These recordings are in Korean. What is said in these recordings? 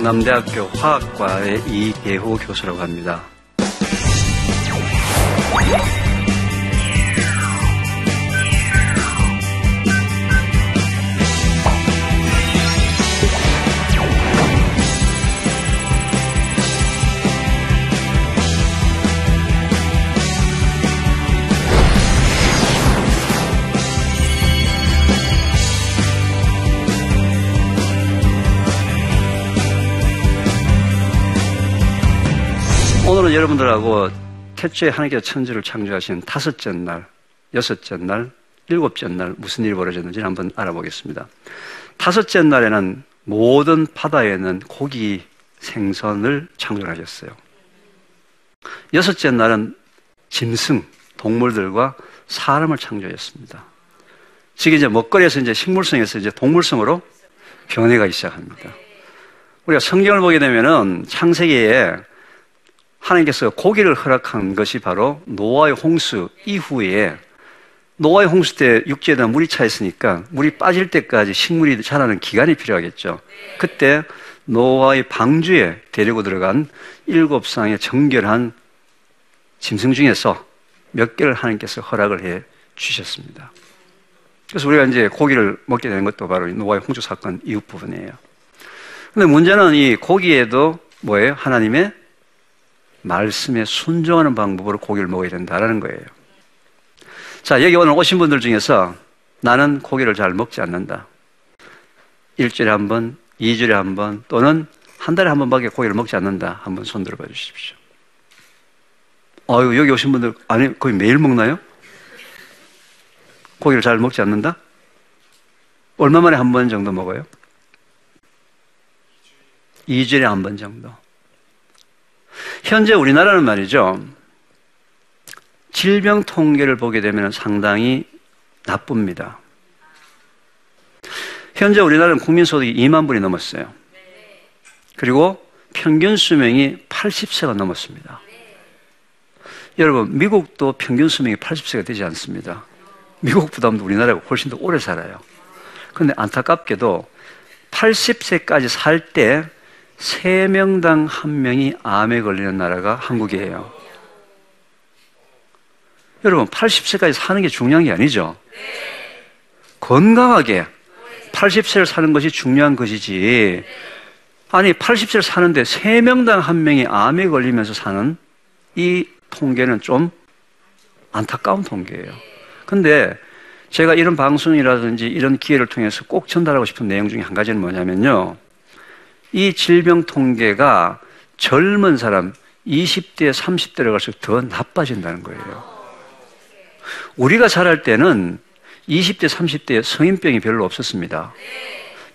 충남대학교 화학과의 이계호 교수라고 합니다. 오늘은 여러분들하고 태초에 하나님께서 천지를 창조하신 다섯째 날, 여섯째 날, 일곱째 날 무슨 일이 벌어졌는지 한번 알아보겠습니다. 다섯째 날에는 모든 바다에 는 고기 생선을 창조하셨어요. 여섯째 날은 짐승, 동물들과 사람을 창조했습니다. 지금 이제 먹거리에서 이제 식물성에서 이제 동물성으로 변해가기 시작합니다. 우리가 성경을 보게 되면은 창세기에 하나님께서 고기를 허락한 것이 바로 노아의 홍수 이후에 노아의 홍수 때 육지에다 물이 차 있으니까 물이 빠질 때까지 식물이 자라는 기간이 필요하겠죠. 그때 노아의 방주에 데리고 들어간 일곱 쌍의 정결한 짐승 중에서 몇 개를 하나님께서 허락을 해 주셨습니다. 그래서 우리가 이제 고기를 먹게 되는 것도 바로 노아의 홍수 사건 이후 부분이에요. 근데 문제는 이 고기에도 뭐예요? 하나님의 말씀에 순종하는 방법으로 고기를 먹어야 된다라는 거예요. 자, 여기 오늘 오신 분들 중에서 나는 고기를 잘 먹지 않는다. 일주일에 한 번, 이주일에 한 번, 또는 한 달에 한 번밖에 고기를 먹지 않는다. 한번 손 들어봐 주십시오. 아유, 여기 오신 분들, 아니, 거의 매일 먹나요? 고기를 잘 먹지 않는다? 얼마 만에 한 번 정도 먹어요? 2주일에 한 번 정도. 현재 우리나라는 말이죠. 질병 통계를 보게 되면 상당히 나쁩니다. 현재 우리나라는 국민소득이 2만 불이 넘었어요. 그리고 평균 수명이 80세가 넘었습니다. 여러분, 미국도 평균 수명이 80세가 되지 않습니다. 미국보다도 우리나라가 훨씬 더 오래 살아요. 그런데 안타깝게도 80세까지 살 때 3명당 1명이 암에 걸리는 나라가 한국이에요. 여러분, 80세까지 사는 게 중요한 게 아니죠? 건강하게 80세를 사는 것이 중요한 것이지. 아니, 80세를 사는데 3명당 1명이 암에 걸리면서 사는 이 통계는 좀 안타까운 통계예요. 근데 제가 이런 방송이라든지 이런 기회를 통해서 꼭 전달하고 싶은 내용 중에 한 가지는 뭐냐면요. 이 질병 통계가 젊은 사람 20대, 30대로 갈수록 더 나빠진다는 거예요. 우리가 자랄 때는 20대, 30대에 성인병이 별로 없었습니다.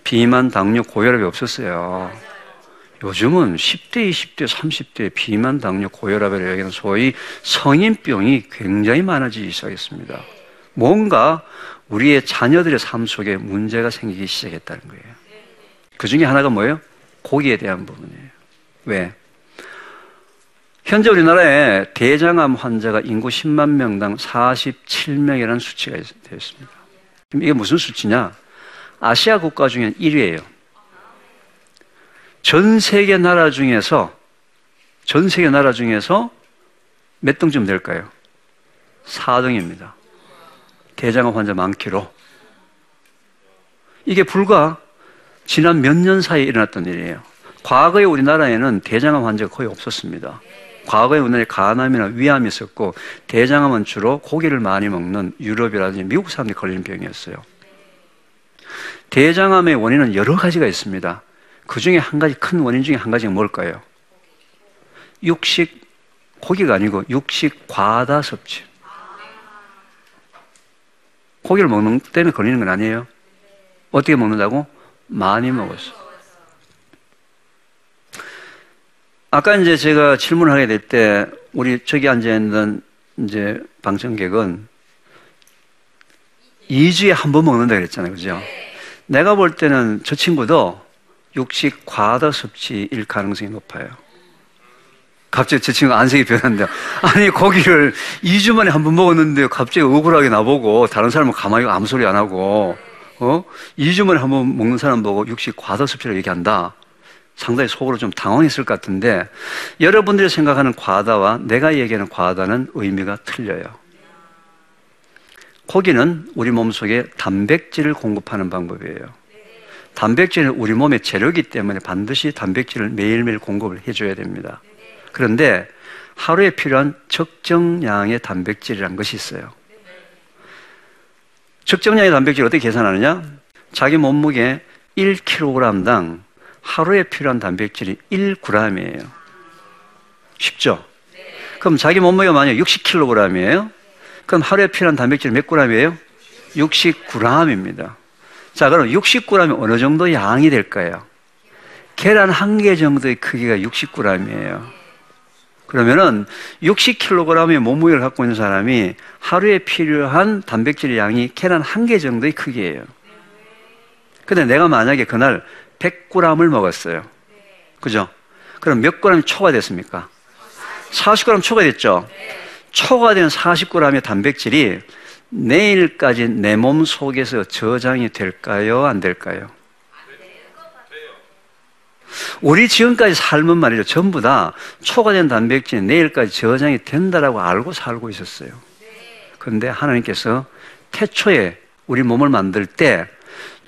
비만, 당뇨, 고혈압이 없었어요. 요즘은 10대, 20대, 30대 비만, 당뇨, 고혈압이라고 하는 소위 성인병이 굉장히 많아지기 시작했습니다. 뭔가 우리의 자녀들의 삶 속에 문제가 생기기 시작했다는 거예요. 그 중에 하나가 뭐예요? 고기에 대한 부분이에요. 왜? 현재 우리나라에 대장암 환자가 인구 10만 명당 47명이라는 수치가 되어 있습니다. 이게 무슨 수치냐? 아시아 국가 중엔 1위예요. 전 세계 나라 중에서 전 세계 나라 중에서 몇 등쯤 될까요? 4등입니다. 대장암 환자 많기로. 이게 불과 지난 몇 년 사이에 일어났던 일이에요. 과거에 우리나라에는 대장암 환자가 거의 없었습니다. 과거에 우리나라에 간암이나 위암이 있었고 대장암은 주로 고기를 많이 먹는 유럽이라든지 미국 사람들이 걸리는 병이었어요. 대장암의 원인은 여러 가지가 있습니다. 그 중에 한 가지 큰 원인 중에 한 가지가 뭘까요? 육식 고기가 아니고 육식 과다 섭취. 고기를 먹는 때문에 걸리는 건 아니에요. 어떻게 먹는다고? 많이 먹었어. 아까 이제 제가 질문을 하게 될 때, 우리 저기 앉아 있는 이제 방청객은 2주에 한 번 먹는다 그랬잖아요. 그죠? 내가 볼 때는 저 친구도 육식 과다 섭취일 가능성이 높아요. 갑자기 저 친구 안색이 변한다. 아니, 고기를 2주 만에 한 번 먹었는데 갑자기 억울하게 나보고 다른 사람은 가만히 아무 소리 안 하고 어? 2주 만에 한번 먹는 사람 보고 육식 과다 섭취를 얘기한다. 상당히 속으로 좀 당황했을 것 같은데 여러분들이 생각하는 과다와 내가 얘기하는 과다는 의미가 틀려요. 고기는 우리 몸속에 단백질을 공급하는 방법이에요. 단백질은 우리 몸의 재료이기 때문에 반드시 단백질을 매일매일 공급을 해줘야 됩니다. 그런데 하루에 필요한 적정량의 단백질이라는 것이 있어요. 적정량의 단백질을 어떻게 계산하느냐? 자기 몸무게 1kg당 하루에 필요한 단백질이 1g이에요. 쉽죠? 그럼 자기 몸무게가 만약 60kg이에요? 그럼 하루에 필요한 단백질 몇 g이에요? 60g입니다. 자, 그럼 60g이 어느 정도 양이 될까요? 계란 한 개 정도의 크기가 60g이에요. 그러면은 60kg의 몸무게를 갖고 있는 사람이 하루에 필요한 단백질 양이 계란 한개 정도의 크기예요. 근데 내가 만약에 그날 100g을 먹었어요. 그죠? 그럼 몇 g이 초과됐습니까? 40g 초과됐죠? 초과된 40g의 단백질이 내일까지 내 몸 속에서 저장이 될까요? 안 될까요? 우리 지금까지 삶은 말이죠. 전부 다 초과된 단백질이 내일까지 저장이 된다라고 알고 살고 있었어요. 그런데 하나님께서 태초에 우리 몸을 만들 때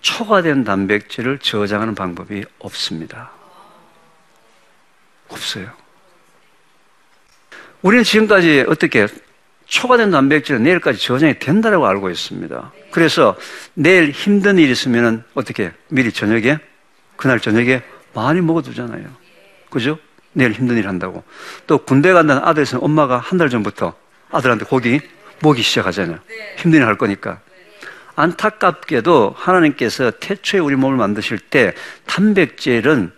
초과된 단백질을 저장하는 방법이 없습니다. 없어요. 우리는 지금까지 어떻게 초과된 단백질은 내일까지 저장이 된다고 알고 있습니다. 그래서 내일 힘든 일이 있으면 어떻게 미리 저녁에 그날 저녁에 많이 먹어두잖아요. 그죠? 내일 힘든 일 한다고. 또 군대 간다는 아들 있으면 엄마가 한 달 전부터 아들한테 고기 먹이 시작하잖아요. 힘든 일 할 거니까. 안타깝게도 하나님께서 태초에 우리 몸을 만드실 때 단백질은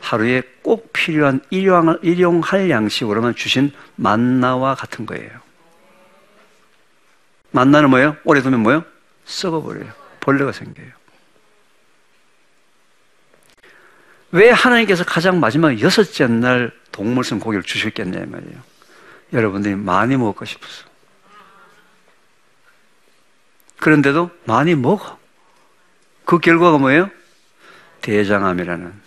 하루에 꼭 필요한 일용, 일용할 양식으로만 주신 만나와 같은 거예요. 만나는 뭐예요? 오래 두면 뭐예요? 썩어버려요. 벌레가 생겨요. 왜 하나님께서 가장 마지막 여섯째 날 동물성 고기를 주셨겠냐 말이에요. 여러분들이 많이 먹고 싶어서. 그런데도 많이 먹어. 그 결과가 뭐예요? 대장암이라는.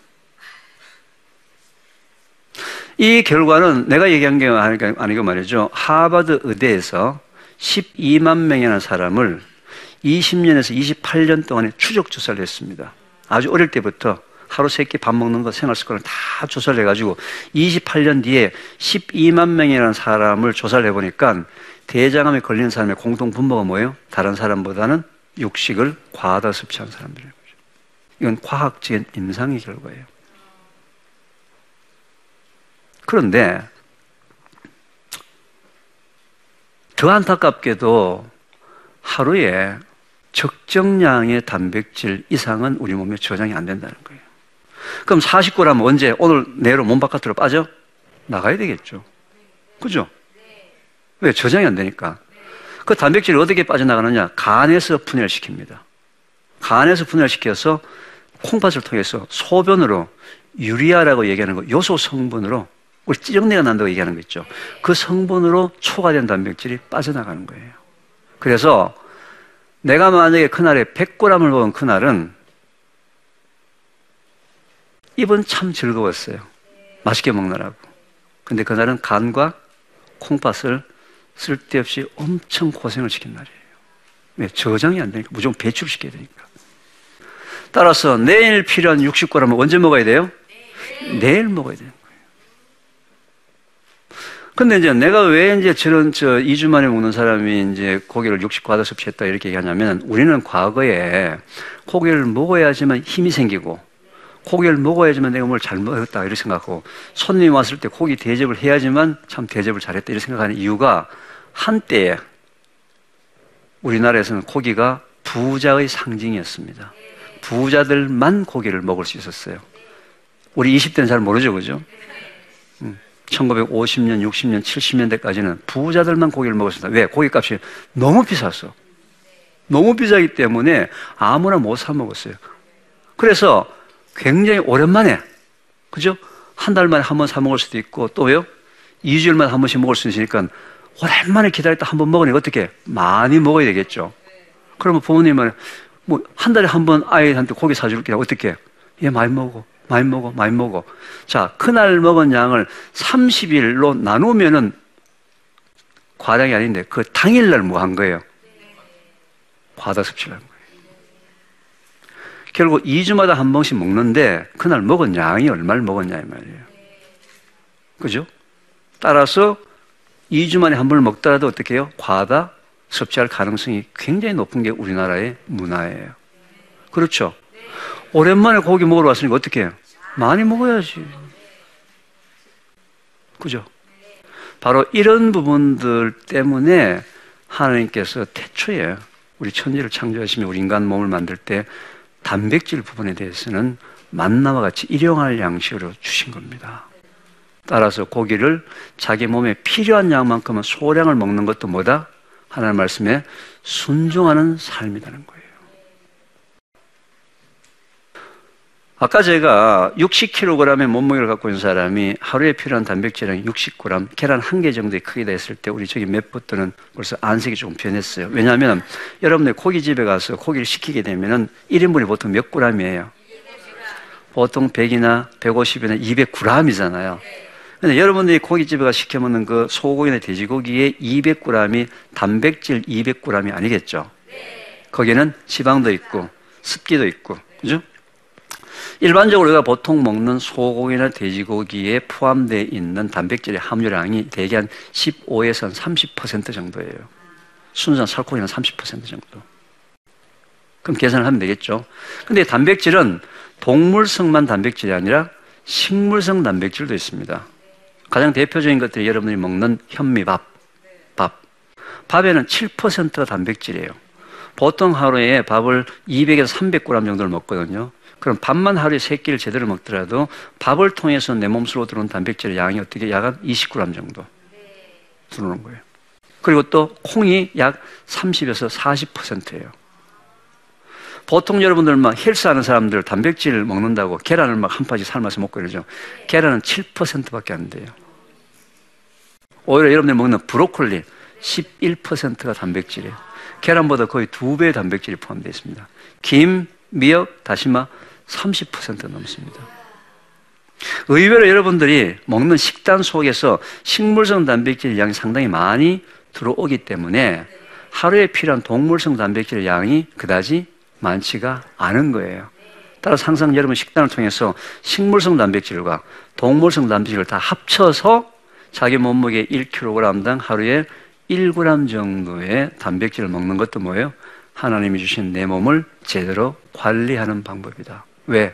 이 결과는 내가 얘기한 게 아니고 말이죠. 하버드 의대에서 12만 명이라는 사람을 20년에서 28년 동안에 추적 조사를 했습니다. 아주 어릴 때부터 하루 세 끼 밥 먹는 거 생활 습관을 다 조사를 해가지고 28년 뒤에 12만 명이라는 사람을 조사를 해보니까 대장암에 걸린 사람의 공통 분모가 뭐예요? 다른 사람보다는 육식을 과하다 섭취한 사람들이에요. 이건 과학적인 임상의 결과예요. 그런데 더 안타깝게도 하루에 적정량의 단백질 이상은 우리 몸에 저장이 안 된다는 거예요. 그럼 49라면 언제? 오늘 내로 몸 바깥으로 빠져? 나가야 되겠죠. 그죠? 왜? 저장이 안 되니까. 그 단백질이 어떻게 빠져나가느냐? 간에서 분해시킵니다. 간에서 분해시켜서 콩팥을 통해서 소변으로 유리아라고 얘기하는 거, 요소 성분으로 우리 찌정내가 난다고 얘기하는 거 있죠. 그 성분으로 초과된 단백질이 빠져나가는 거예요. 그래서 내가 만약에 그날에 100g을 먹은 그날은 입은 참 즐거웠어요. 맛있게 먹느라고. 근데 그날은 간과 콩팥을 쓸데없이 엄청 고생을 시킨 날이에요. 왜? 저장이 안 되니까. 무조건 배출시켜야 되니까. 따라서 내일 필요한 60g은 언제 먹어야 돼요? 내일 먹어야 돼요. 근데 이제 내가 왜 이제 저런 저 2주 만에 먹는 사람이 이제 고기를 60과다 섭취했다 이렇게 얘기하냐면 우리는 과거에 고기를 먹어야지만 힘이 생기고 고기를 먹어야지만 내가 뭘 잘 먹었다 이렇게 생각하고 손님이 왔을 때 고기 대접을 해야지만 참 대접을 잘했다 이렇게 생각하는 이유가 한때에 우리나라에서는 고기가 부자의 상징이었습니다. 부자들만 고기를 먹을 수 있었어요. 우리 20대는 잘 모르죠, 그죠? 1950년, 60년, 70년대까지는 부자들만 고기를 먹었습니다. 왜? 고기 값이 너무 비쌌어. 너무 비싸기 때문에 아무나 못 사 먹었어요. 그래서 굉장히 오랜만에, 그죠? 한 달 만에 한 번 사 먹을 수도 있고, 또요? 2주일 만에 한 번씩 먹을 수 있으니까, 오랜만에 기다렸다 한 번 먹으니까 어떻게? 많이 먹어야 되겠죠. 그러면 부모님은 뭐, 한 달에 한 번 아이한테 고기 사줄게. 어떻게? 얘 많이 먹어. 많이 먹어, 많이 먹어. 자, 그날 먹은 양을 30일로 나누면은 과량이 아닌데 그 당일날 뭐 한 거예요? 과다 섭취를 한 거예요. 결국 2주마다 한 번씩 먹는데 그날 먹은 양이 얼마를 먹었냐 이 말이에요. 그죠? 따라서 2주 만에 한 번을 먹더라도 어떻게 해요? 과다 섭취할 가능성이 굉장히 높은 게 우리나라의 문화예요. 그렇죠? 오랜만에 고기 먹으러 왔으니까 어떻게 해요? 많이 먹어야지. 그죠? 바로 이런 부분들 때문에 하나님께서 태초에 우리 천지를 창조하시며 우리 인간 몸을 만들 때 단백질 부분에 대해서는 만나와 같이 일용할 양식으로 주신 겁니다. 따라서 고기를 자기 몸에 필요한 양만큼은 소량을 먹는 것도 뭐다? 하나님 말씀에 순종하는 삶이라는 거예요. 아까 제가 60kg의 몸무게를 갖고 있는 사람이 하루에 필요한 단백질량이 60g, 계란 한 개 정도의 크기다 했을 때 우리 저기 맵부터는 벌써 안색이 조금 변했어요. 왜냐하면 여러분들 고깃집에 가서 고기를 시키게 되면은 1인분이 보통 몇 g이에요? 보통 100이나 150이나 200g이잖아요. 근데 여러분들이 고깃집에 가서 시켜 먹는 그 소고기나 돼지고기의 200g이 단백질 200g이 아니겠죠? 거기는 지방도 있고 습기도 있고, 그죠? 일반적으로 우리가 보통 먹는 소고기나 돼지고기에 포함되어 있는 단백질의 함유량이 대개 한 15에서 30% 정도예요. 순수한 살코기는 30% 정도. 그럼 계산을 하면 되겠죠. 근데 단백질은 동물성만 단백질이 아니라 식물성 단백질도 있습니다. 가장 대표적인 것들이 여러분들이 먹는 현미밥, 밥. 밥에는 7%가 단백질이에요. 보통 하루에 밥을 200에서 300g 정도를 먹거든요. 그럼 밥만 하루에 세 끼를 제대로 먹더라도 밥을 통해서 내 몸속으로 들어온 단백질의 양이 어떻게 약 한 20g 정도 들어오는 거예요. 그리고 또 콩이 약 30에서 40%예요. 보통 여러분들 막 헬스하는 사람들 단백질 먹는다고 계란을 막 한 파지 삶아서 먹고 이러죠. 계란은 7%밖에 안 돼요. 오히려 여러분들 먹는 브로콜리 11%가 단백질이에요. 계란보다 거의 두 배의 단백질이 포함되어 있습니다. 김, 미역, 다시마 30% 넘습니다. 의외로 여러분들이 먹는 식단 속에서 식물성 단백질 양이 상당히 많이 들어오기 때문에 하루에 필요한 동물성 단백질 양이 그다지 많지가 않은 거예요. 따라서 항상 여러분 식단을 통해서 식물성 단백질과 동물성 단백질을 다 합쳐서 자기 몸무게 1kg당 하루에 1g 정도의 단백질을 먹는 것도 뭐예요? 하나님이 주신 내 몸을 제대로 관리하는 방법이다. 왜?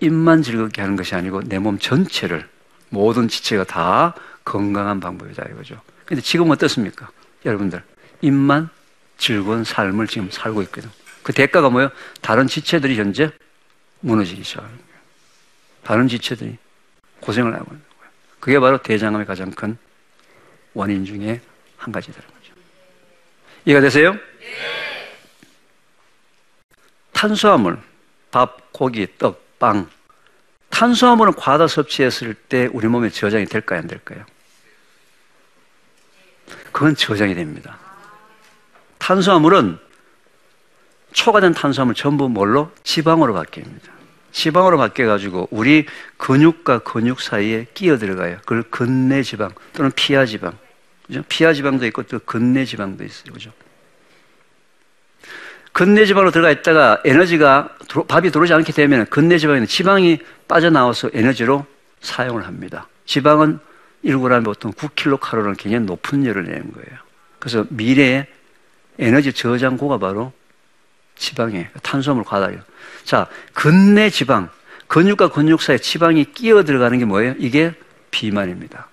입만 즐겁게 하는 것이 아니고 내 몸 전체를 모든 지체가 다 건강한 방법이다 이거죠. 근데 지금 어떻습니까? 여러분들 입만 즐거운 삶을 지금 살고 있거든. 그 대가가 뭐예요? 다른 지체들이 현재 무너지기 시작하는 거예요. 다른 지체들이 고생을 하고 있는 거예요. 그게 바로 대장암의 가장 큰 원인 중에 한 가지라는 거죠. 이해가 되세요? 네. 탄수화물, 밥, 고기, 떡, 빵. 탄수화물은 과다 섭취했을 때 우리 몸에 저장이 될까요? 안 될까요? 그건 저장이 됩니다. 탄수화물은 초과된 탄수화물 전부 뭘로? 지방으로 바뀝니다. 지방으로 바뀌어가지고 우리 근육과 근육 사이에 끼어 들어가요. 그걸 근내 지방 또는 피하 지방. 그죠? 피하 지방도 있고 또 근내 지방도 있어요. 그죠? 근내 지방으로 들어가 있다가 에너지가 밥이 들어오지 않게 되면 근내 지방에는 지방이 빠져나와서 에너지로 사용을 합니다. 지방은 1g에 보통 9kcal는 굉장히 높은 열을 내는 거예요. 그래서 미래의 에너지 저장고가 바로 지방이에요. 탄수화물 과다예요. 자, 근내 지방, 근육과 근육 사이에 지방이 끼어 들어가는 게 뭐예요? 이게 비만입니다.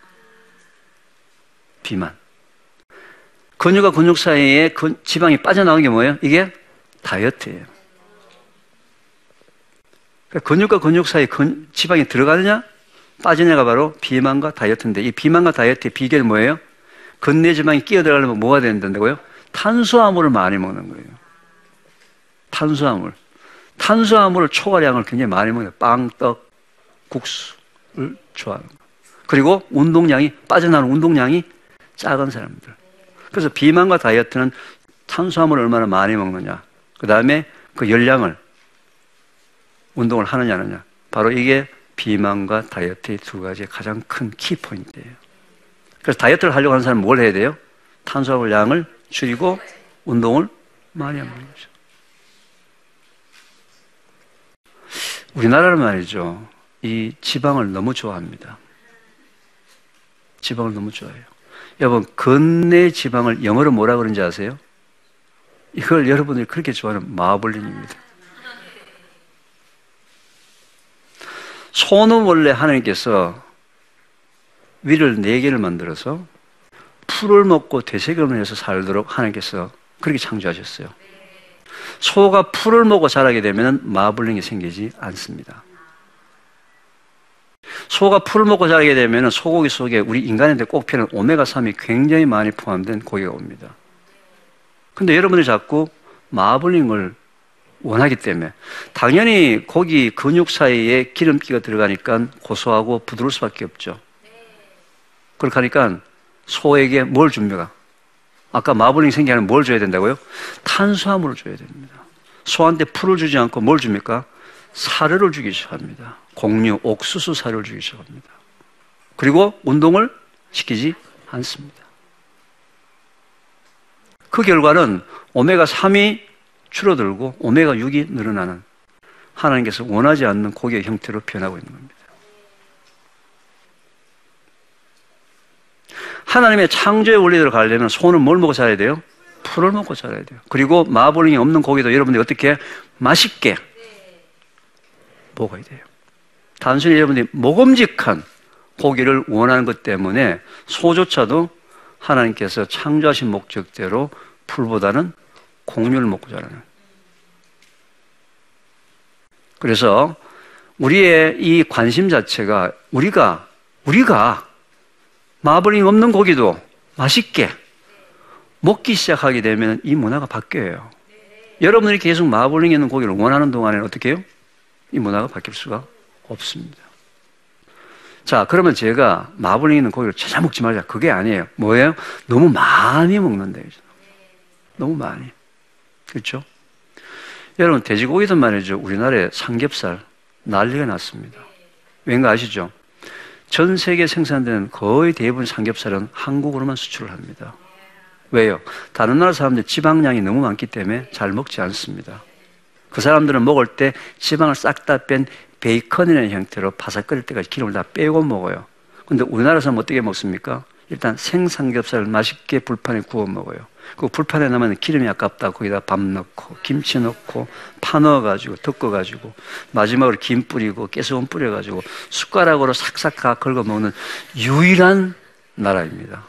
비만. 근육과 근육 사이에 지방이 빠져나오는 게 뭐예요? 이게 다이어트예요. 그러니까 근육과 근육 사이에 지방이 들어가느냐, 빠지냐가 바로 비만과 다이어트인데 이 비만과 다이어트의 비결이 뭐예요? 근내 지방이 끼어 들어가려면 뭐가 된다고요? 탄수화물을 많이 먹는 거예요. 탄수화물. 탄수화물 초과량을 굉장히 많이 거예요. 빵, 떡, 국수를 좋아하는 거예요. 그리고 운동량이, 빠져나오는 운동량이 작은 사람들. 그래서 비만과 다이어트는 탄수화물을 얼마나 많이 먹느냐. 그 다음에 그 열량을 운동을 하느냐, 하느냐. 바로 이게 비만과 다이어트의 두 가지 가장 큰 키포인트예요. 그래서 다이어트를 하려고 하는 사람은 뭘 해야 돼요? 탄수화물 양을 줄이고 운동을 많이 하는 거죠. 우리나라는 말이죠. 이 지방을 너무 좋아합니다. 지방을 너무 좋아해요. 여러분, 근내 지방을 영어로 뭐라 그러는지 아세요? 이걸 여러분들이 그렇게 좋아하는 마블링입니다. 소는 원래 하나님께서 위를 네 개를 만들어서 풀을 먹고 되새김을 해서 살도록 하나님께서 그렇게 창조하셨어요. 소가 풀을 먹고 자라게 되면 마블링이 생기지 않습니다. 소가 풀을 먹고 자라게 되면 소고기 속에 우리 인간한테 꼭 필요한 오메가3이 굉장히 많이 포함된 고기가 옵니다. 근데 여러분들이 자꾸 마블링을 원하기 때문에 당연히 고기 근육 사이에 기름기가 들어가니까 고소하고 부드러울 수밖에 없죠. 그렇게 하니까 소에게 뭘 줍니까? 아까 마블링 생기하는 뭘 줘야 된다고요? 탄수화물을 줘야 됩니다. 소한테 풀을 주지 않고 뭘 줍니까? 사료를 주기 시작합니다. 곡류, 옥수수 사료를 주기 시작합니다. 그리고 운동을 시키지 않습니다. 그 결과는 오메가3이 줄어들고 오메가6이 늘어나는 하나님께서 원하지 않는 고기의 형태로 변하고 있는 겁니다. 하나님의 창조의 원리대로 가려면 소는 뭘 먹고 자야 돼요? 풀을 먹고 자야 돼요. 그리고 마블링이 없는 고기도 여러분들이 어떻게 맛있게 먹어야 돼요. 단순히 여러분들이 먹음직한 고기를 원하는 것 때문에 소조차도 하나님께서 창조하신 목적대로 풀보다는 공유를 먹고 자라는. 그래서 우리의 이 관심 자체가 우리가 우리가 마블링 없는 고기도 맛있게 먹기 시작하게 되면 이 문화가 바뀌어요. 여러분들이 계속 마블링 있는 고기를 원하는 동안에는 어떻게 해요? 이 문화가 바뀔 수가 없습니다. 자, 그러면 제가 마블링 있는 고기를 찾아 먹지 말자. 그게 아니에요. 뭐예요? 너무 많이 먹는다. 너무 많이. 그렇죠? 여러분, 돼지고기도 말이죠. 우리나라에 삼겹살 난리가 났습니다. 왠가 아시죠? 전 세계 생산되는 거의 대부분 삼겹살은 한국으로만 수출을 합니다. 왜요? 다른 나라 사람들 지방량이 너무 많기 때문에 잘 먹지 않습니다. 그 사람들은 먹을 때 지방을 싹 다 뺀 베이컨이라는 형태로 바삭거릴 때까지 기름을 다 빼고 먹어요. 근데 우리나라 사람 어떻게 먹습니까? 일단 생삼겹살을 맛있게 불판에 구워 먹어요. 그 불판에 넣으면 기름이 아깝다. 거기다 밥 넣고, 김치 넣고, 파 넣어가지고, 덮어가지고, 마지막으로 김 뿌리고, 깨소금 뿌려가지고, 숟가락으로 삭삭 긁어 먹는 유일한 나라입니다.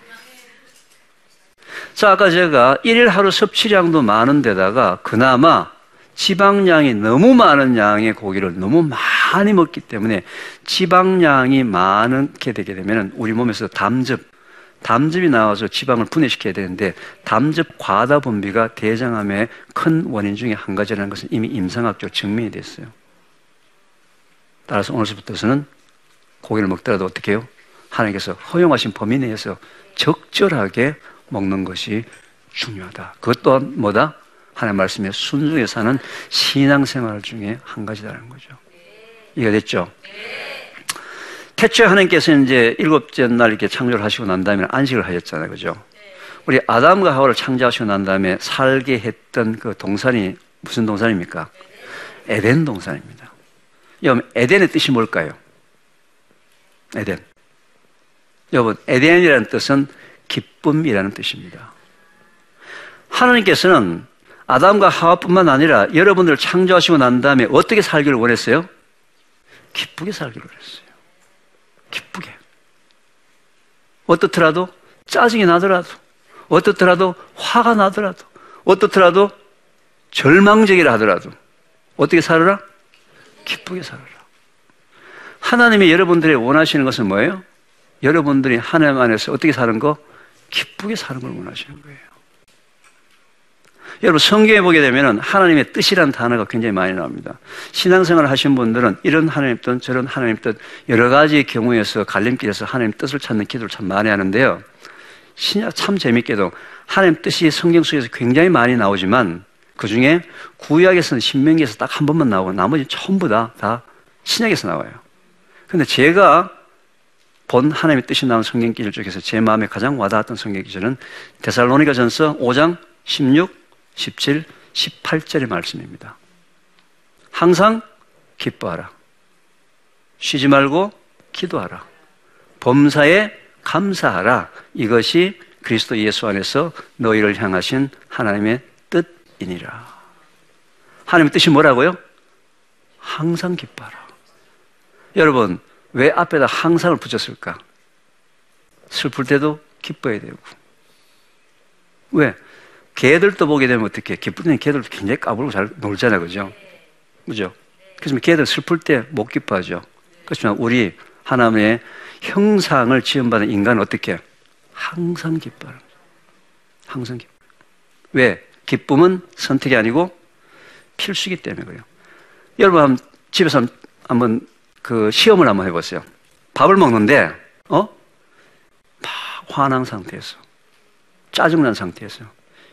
자, 아까 제가 일일 하루 섭취량도 많은 데다가 그나마 지방량이 너무 많은 양의 고기를 너무 많이 먹기 때문에 지방량이 많게 되게 되면 우리 몸에서 담즙, 담즙이 나와서 지방을 분해시켜야 되는데 담즙 과다 분비가 대장암의 큰 원인 중에 한 가지라는 것은 이미 임상학적으로 증명이 됐어요. 따라서 오늘부터는 고기를 먹더라도 어떻게 해요? 하나님께서 허용하신 범위 내에서 적절하게 먹는 것이 중요하다. 그것 또한 뭐다? 하나님 말씀에 순종해 사는 신앙생활 중에 한 가지다라는 거죠. 이해가 됐죠? 태초에 하나님께서 이제 일곱째 날 이렇게 창조를 하시고 난 다음에 안식을 하셨잖아요. 그죠? 우리 아담과 하와를 창조하시고 난 다음에 살게 했던 그 동산이 무슨 동산입니까? 에덴 동산입니다. 여러분, 에덴의 뜻이 뭘까요? 에덴. 여러분, 에덴이라는 뜻은 기쁨이라는 뜻입니다. 하나님께서는 아담과 하와뿐만 아니라 여러분들을 창조하시고 난 다음에 어떻게 살기를 원했어요? 기쁘게 살기를 원했어요. 기쁘게. 어떻더라도 짜증이 나더라도 어떻더라도 화가 나더라도 어떻더라도 절망적이라 하더라도 어떻게 살아라? 기쁘게 살아라. 하나님이 여러분들이 원하시는 것은 뭐예요? 여러분들이 하나님 안에서 어떻게 사는 거? 기쁘게 사는 걸 원하시는 거예요. 여러분 성경에 보게 되면 하나님의 뜻이라는 단어가 굉장히 많이 나옵니다. 신앙생활을 하신 분들은 이런 하나님 뜻, 저런 하나님 뜻 여러 가지 경우에서 갈림길에서 하나님 뜻을 찾는 기도를 참 많이 하는데요. 참 재밌게도 하나님 뜻이 성경 속에서 굉장히 많이 나오지만 그 중에 구약에서는 신명기에서 딱 한 번만 나오고 나머지 전부 다, 다 신약에서 나와요. 근데 제가 본 하나님의 뜻이 나온 성경 기절 중에서 제 마음에 가장 와닿았던 성경 기절은 데살로니가 전서 5장 16, 17, 18절의 말씀입니다. 항상 기뻐하라. 쉬지 말고 기도하라. 범사에 감사하라. 이것이 그리스도 예수 안에서 너희를 향하신 하나님의 뜻이니라. 하나님의 뜻이 뭐라고요? 항상 기뻐하라. 여러분, 왜 앞에다 항상을 붙였을까? 슬플 때도 기뻐야 되고. 왜? 개들도 보게 되면 어떻게? 때는 개들도 굉장히 까불고 잘 놀잖아요. 그죠? 그죠? 그렇지만 개들 슬플 때 못 기뻐하죠. 그렇지만 우리 하나님의 형상을 지음받은 인간은 어떻게? 항상 기뻐하는. 항상 기뻐. 왜? 기쁨은 선택이 아니고 필수기 때문에 그래요. 여러분 집에서 한번 그 시험을 한번 해보세요. 밥을 먹는데, 어? 막 화난 상태에서, 짜증난 상태에서,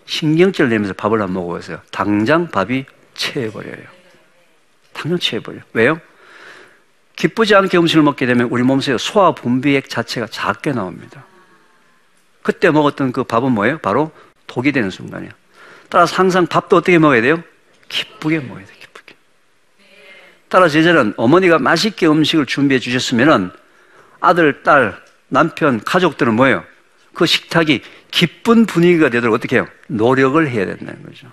신경질 내면서 밥을 안 먹어보세요. 당장 밥이 체해버려요. 당장 체해버려요. 왜요? 기쁘지 않게 음식을 먹게 되면 우리 몸속에 소화 분비액 자체가 작게 나옵니다. 그때 먹었던 그 밥은 뭐예요? 바로 독이 되는 순간이에요. 따라서 항상 밥도 어떻게 먹어야 돼요? 기쁘게 먹어야 돼요. 따라서 예전에는 어머니가 맛있게 음식을 준비해 주셨으면 아들, 딸, 남편, 가족들은 뭐예요? 그 식탁이 기쁜 분위기가 되도록 어떻게 해요? 노력을 해야 된다는 거죠.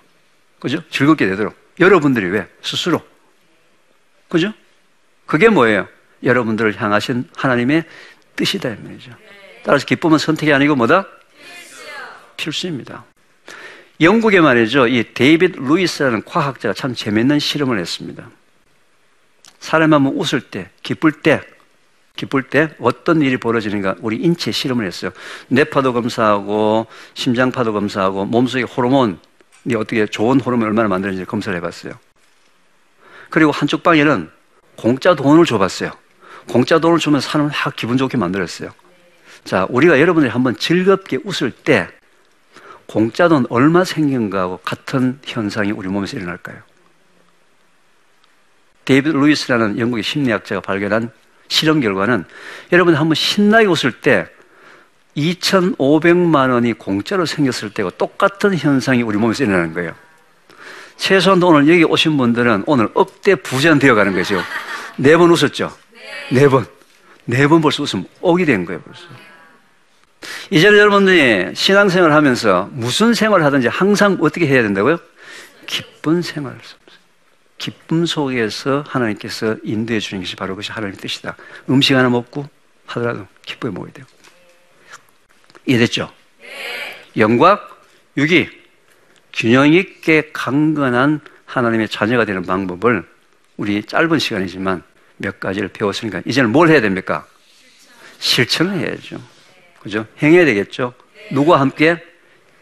그죠? 즐겁게 되도록. 여러분들이 왜? 스스로. 그죠? 그게 뭐예요? 여러분들을 향하신 하나님의 뜻이다. 이 말이죠. 따라서 기쁨은 선택이 아니고 뭐다? 필수입니다. 영국에 말이죠. 이 데이빗 루이스라는 과학자가 참 재밌는 실험을 했습니다. 사람 한번 웃을 때, 기쁠 때, 기쁠 때 어떤 일이 벌어지는가 우리 인체 실험을 했어요. 뇌파도 검사하고 심장파도 검사하고 몸속의 호르몬이 어떻게 좋은 호르몬 얼마나 만드는지 검사를 해봤어요. 그리고 한쪽 방에는 공짜 돈을 줘봤어요. 공짜 돈을 주면 사람을 확 기분 좋게 만들었어요. 자, 우리가 여러분들이 한번 즐겁게 웃을 때 공짜 돈 얼마 생긴가 하고 같은 현상이 우리 몸에서 일어날까요? 데이비드 루이스라는 영국의 심리학자가 발견한 실험 결과는 여러분 한번 신나게 웃을 때 2,500만 원이 공짜로 생겼을 때와 똑같은 현상이 우리 몸에서 일어나는 거예요. 최소한 오늘 여기 오신 분들은 오늘 억대 부자 되어 가는 거죠. 네 번 웃었죠? 네 번. 네 번 벌써 웃으면 억이 된 거예요, 벌써. 이제는 여러분들이 신앙생활 하면서 무슨 생활을 하든지 항상 어떻게 해야 된다고요? 기쁜 생활을. 기쁨 속에서 하나님께서 인도해 주는 것이 바로 그것이 하나님의 뜻이다. 음식 하나 먹고 하더라도 기쁘게 먹어야 돼요. 이해됐죠? 영곽, 유기, 균형 있게 강건한 하나님의 자녀가 되는 방법을 우리 짧은 시간이지만 몇 가지를 배웠으니까 이제는 뭘 해야 됩니까? 실천을 해야죠. 그죠? 행해야 되겠죠? 누구와 함께?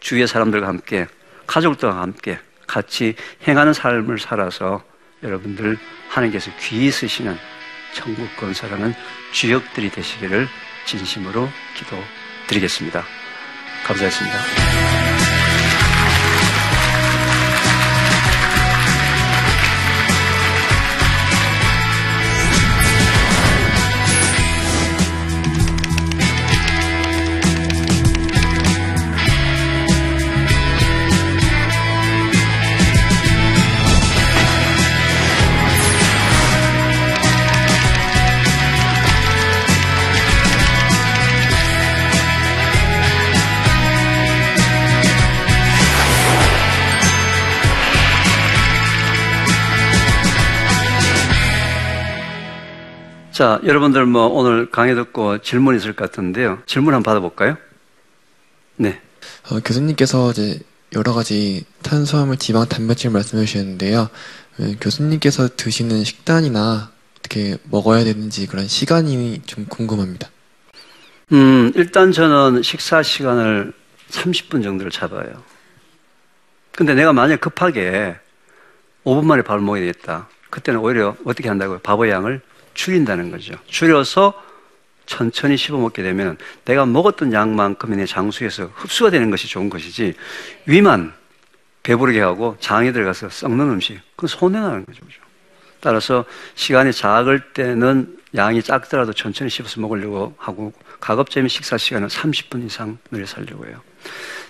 주위의 사람들과 함께, 가족들과 함께 같이 행하는 삶을 살아서 여러분들 하나님께서 귀히 쓰시는 천국 건설하는 주역들이 되시기를 진심으로 기도드리겠습니다. 감사했습니다. 자, 여러분들 뭐 오늘 강의 듣고 질문 있을 것 같은데요. 질문 한번 받아볼까요? 네. 어, 교수님께서 이제 여러 가지 탄수화물, 지방, 단백질 말씀해 주셨는데요. 어, 교수님께서 드시는 식단이나 어떻게 먹어야 되는지 그런 시간이 좀 궁금합니다. 음, 일단 저는 식사 시간을 30분 정도를 잡아요. 근데 내가 만약 급하게 5분 만에 밥을 먹어야 겠다 그때는 오히려 어떻게 한다고요? 밥의 양을 줄인다는 거죠. 줄여서 천천히 씹어 먹게 되면 내가 먹었던 양만큼의 내 장수에서 흡수가 되는 것이 좋은 것이지 위만 배부르게 하고 장에 들어가서 썩는 음식 그건 손해나는 거죠. 따라서 시간이 작을 때는 양이 작더라도 천천히 씹어서 먹으려고 하고 가급적이면 식사 시간은 30분 이상 늘려 살려고 해요.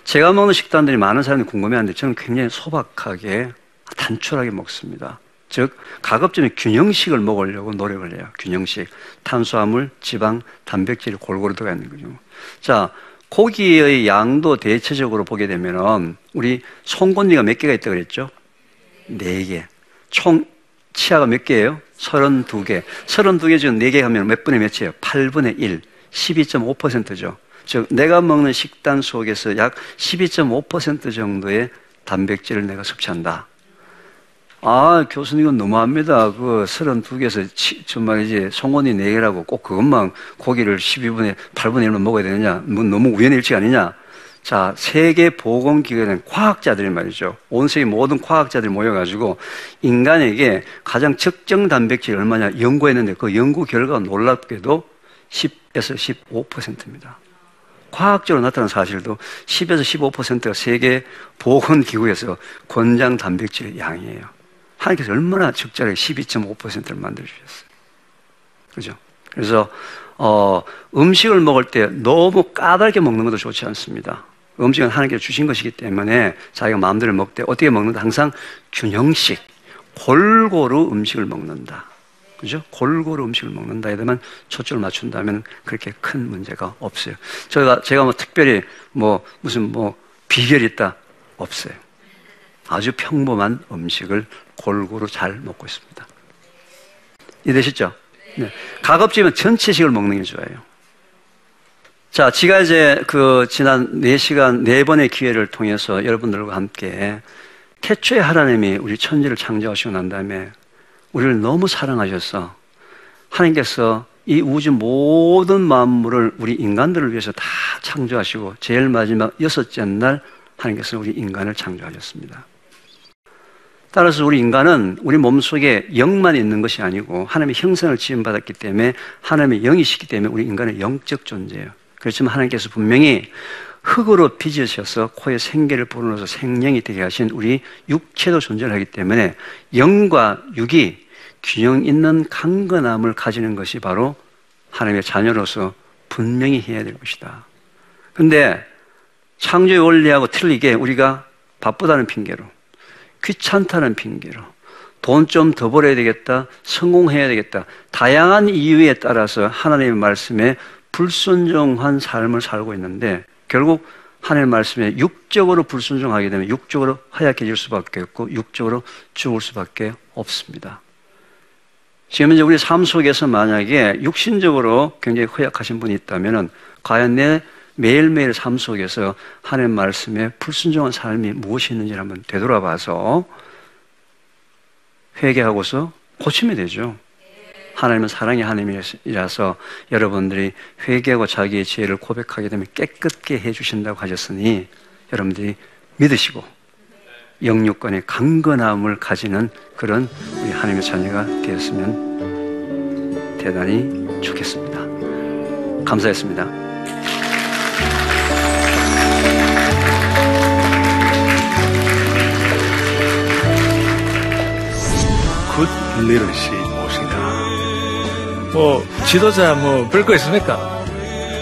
제가 먹는 식단들이 많은 사람들이 궁금해하는데 저는 굉장히 소박하게 단촐하게 먹습니다. 즉 가급적이면 균형식을 먹으려고 노력을 해요. 균형식 탄수화물, 지방, 단백질이 골고루 들어가 있는 거죠. 자 고기의 양도 대체적으로 보게 되면은 우리 송곳니가 몇 개가 있다고 그랬죠? 네 개. 총 치아가 몇 개예요? 32개. 32개 중 4개 하면 몇 분의 몇이에요? 8분의 1. 12.5%죠. 즉, 내가 먹는 식단 속에서 약 12.5% 정도의 단백질을 내가 섭취한다. 아, 교수님 이건 너무합니다. 그 32개에서 정말이지 송곳니 4개라고 꼭 그것만 고기를 12분의 8분의 1만 먹어야 되느냐? 뭐 너무 우연일치 아니냐? 자, 세계 보건기관의 과학자들이 말이죠. 온 세계 모든 과학자들이 모여가지고 인간에게 가장 적정 단백질이 얼마냐 연구했는데 그 연구 결과가 놀랍게도 10에서 15%입니다. 과학적으로 나타난 사실도 10에서 15%가 세계 보건기구에서 권장 단백질의 양이에요. 하나님께서 얼마나 적절하게 12.5%를 만들어 주셨어요. 그죠? 그래서, 어, 음식을 먹을 때 너무 까다롭게 먹는 것도 좋지 않습니다. 음식은 하나님께서 주신 것이기 때문에 자기가 마음대로 먹되 어떻게 먹는다? 항상 균형식, 골고루 음식을 먹는다. 그죠? 골고루 음식을 먹는다. 에만 초점을 맞춘다면 그렇게 큰 문제가 없어요. 제가, 제가 뭐 특별히 뭐 무슨 뭐 비결이 있다? 없어요. 아주 평범한 음식을 골고루 잘 먹고 있습니다. 이해되시죠? 네. 가급적이면 전체식을 먹는 게 좋아요. 자, 제가 이제 그 지난 4시간, 4번의 기회를 통해서 여러분들과 함께 태초에 하나님이 우리 천지를 창조하시고 난 다음에 우리를 너무 사랑하셔서 하나님께서 이 우주 모든 만물을 우리 인간들을 위해서 다 창조하시고 제일 마지막 여섯째 날 하나님께서 우리 인간을 창조하셨습니다. 따라서 우리 인간은 우리 몸속에 영만 있는 것이 아니고 하나님의 형상을 지음받았기 때문에 하나님의 영이시기 때문에 우리 인간은 영적 존재예요. 그렇지만 하나님께서 분명히 흙으로 빚으셔서 코에 생계를 불어넣어서 생명이 되게 하신 우리 육체도 존재하기 때문에 영과 육이 균형 있는 강건함을 가지는 것이 바로 하나님의 자녀로서 분명히 해야 될 것이다. 근데 창조의 원리하고 틀리게 우리가 바쁘다는 핑계로 귀찮다는 핑계로 돈 좀 더 벌어야 되겠다, 성공해야 되겠다, 다양한 이유에 따라서 하나님의 말씀에 불순종한 삶을 살고 있는데 결국 하나님의 말씀에 육적으로 불순종하게 되면 육적으로 하얗게질 수밖에 없고 육적으로 죽을 수밖에 없습니다. 지금 이제 우리 삶 속에서 만약에 육신적으로 굉장히 허약하신 분이 있다면 과연 내 매일매일 삶 속에서 하나님 말씀에 불순종한 삶이 무엇이 있는지 한번 되돌아봐서 회개하고서 고치면 되죠. 하나님은 사랑의 하나님이라서 여러분들이 회개하고 자기의 죄를 고백하게 되면 깨끗게 해주신다고 하셨으니 여러분들이 믿으시고 영육권의 강건함을 가지는 그런 우리 하나님의 자녀가 되었으면 대단히 좋겠습니다. 감사했습니다. 리더십 무엇인가? 뭐 지도자 뭐 별거 있습니까?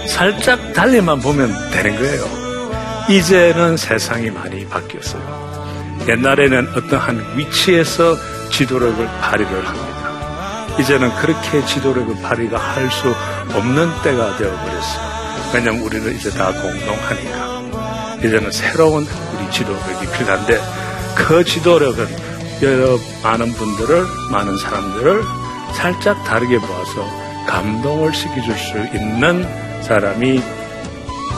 살짝 달리만 보면 되는 거예요. 이제는 세상이 많이 바뀌었어요. 옛날에는 어떠한 위치에서 지도력을 발휘를 합니다. 이제는 그렇게 지도력을 발휘가 할 수 없는 때가 되어버렸어요. 왜냐하면 우리는 이제 다 공동하니까. 이제는 새로운 우리 지도력이 필요한데 그 지도력은 여러 많은 분들을, 많은 사람들을 살짝 다르게 보아서 감동을 시켜줄 수 있는 사람이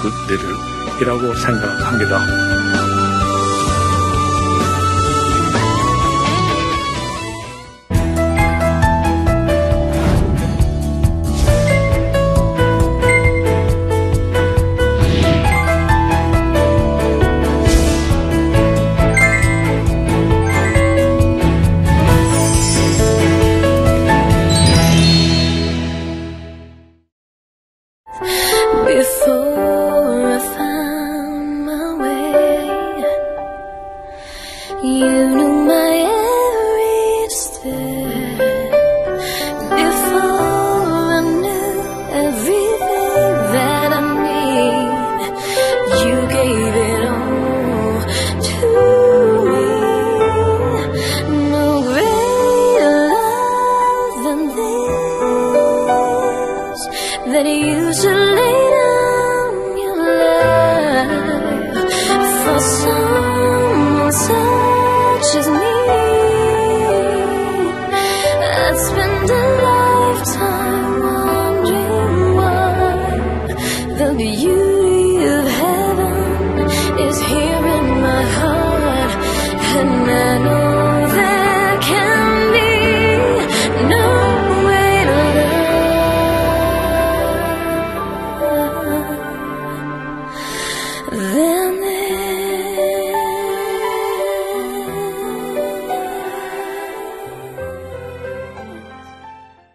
굿리들이라고 생각합니다.